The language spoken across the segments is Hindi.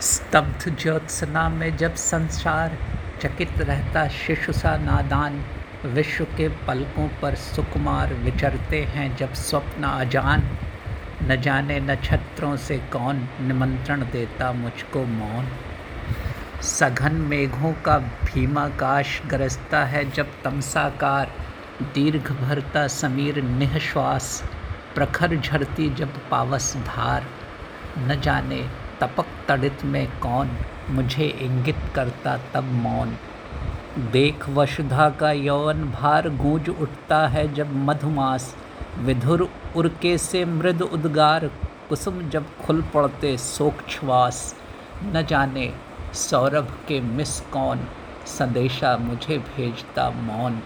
स्तब्ध ज्योत्सना में जब संसार चकित रहता, शिशु सा नादान, विश्व के पलकों पर सुकुमार विचरते हैं जब स्वप्न अजान। न जाने नक्षत्रों से कौन निमंत्रण देता मुझको मौन। सघन मेघों का भीमाकाश गरजता है जब तमसाकार, दीर्घ भरता समीर निःश्वास, प्रखर झरती जब पावस धार। न जाने तपक तड़ित में कौन मुझे इंगित करता तब मौन। देख वसुधा का यौवन भार गूंज उठता है जब मधुमास। विधुर उर्के से मृद उद्गार, कुसुम जब खुल पड़ते सोक्षवास न जाने सौरभ के मिस कौन, संदेशा मुझे भेजता मौन।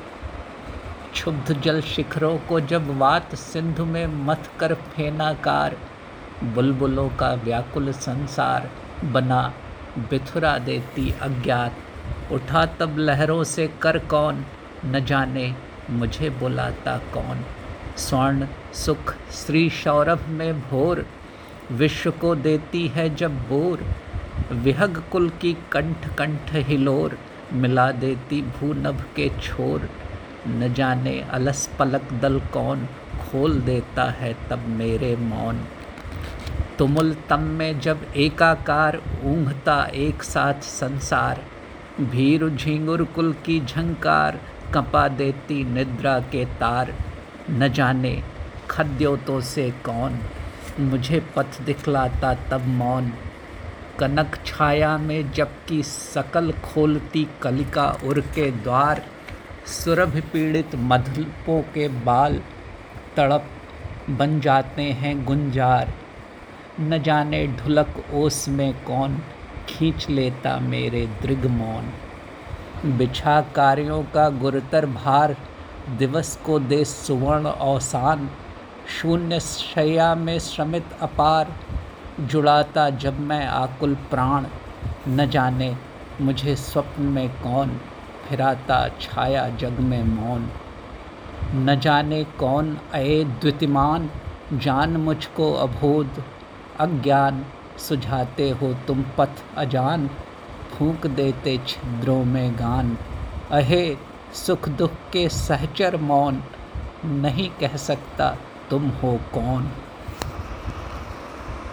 क्षुब्ध जल शिखरों को जब वात सिंधु में मथ कर फेनाकार बुलबुलों का व्याकुल संसार बना, बिथुरा देती अज्ञात। उठा तब लहरों से कर कौन, न जाने मुझे बुलाता कौन। स्वर्ण, सुख, श्री सौरभ में भोर, विश्व को देती है जब बोर विहग कुल की कंठ कंठ हिलोर, मिला देती भूनभ के छोर। न जाने अलस पलक दल कौन, खोल देता है तब मेरे मौन। तुमुल तम में जब एकाकार ऊँघता एक साथ संसार, भीर झिंगुर कुल की झंकार कपा देती निद्रा के तार। न जाने खद्योतों से कौन मुझे पथ दिखलाता तब मौन। कनक छाया में जबकि सकल खोलती कलिका उर के द्वार, सुरभ पीड़ित मधुपों के बाल तड़प बन जाते हैं गुंजार। न जाने ढुलक ओस में कौन खींच लेता मेरे दृग मौन। बिछा कार्यों का गुरतर भार दिवस को दे सुवर्ण अवसान शून्य शैया में श्रमित अपार, जुड़ाता जब मैं आकुल प्राण। न जाने मुझे स्वप्न में कौन फिराता छाया जग में मौन। न जाने कौन अये द्वितिमान, जान मुझको अबोध। अज्ञान सुझाते हो तुम पथ अजान, फूंक देते छिद्रों में गान। अहे, सुख दुख के सहचर मौन, नहीं कह सकता तुम हो कौन।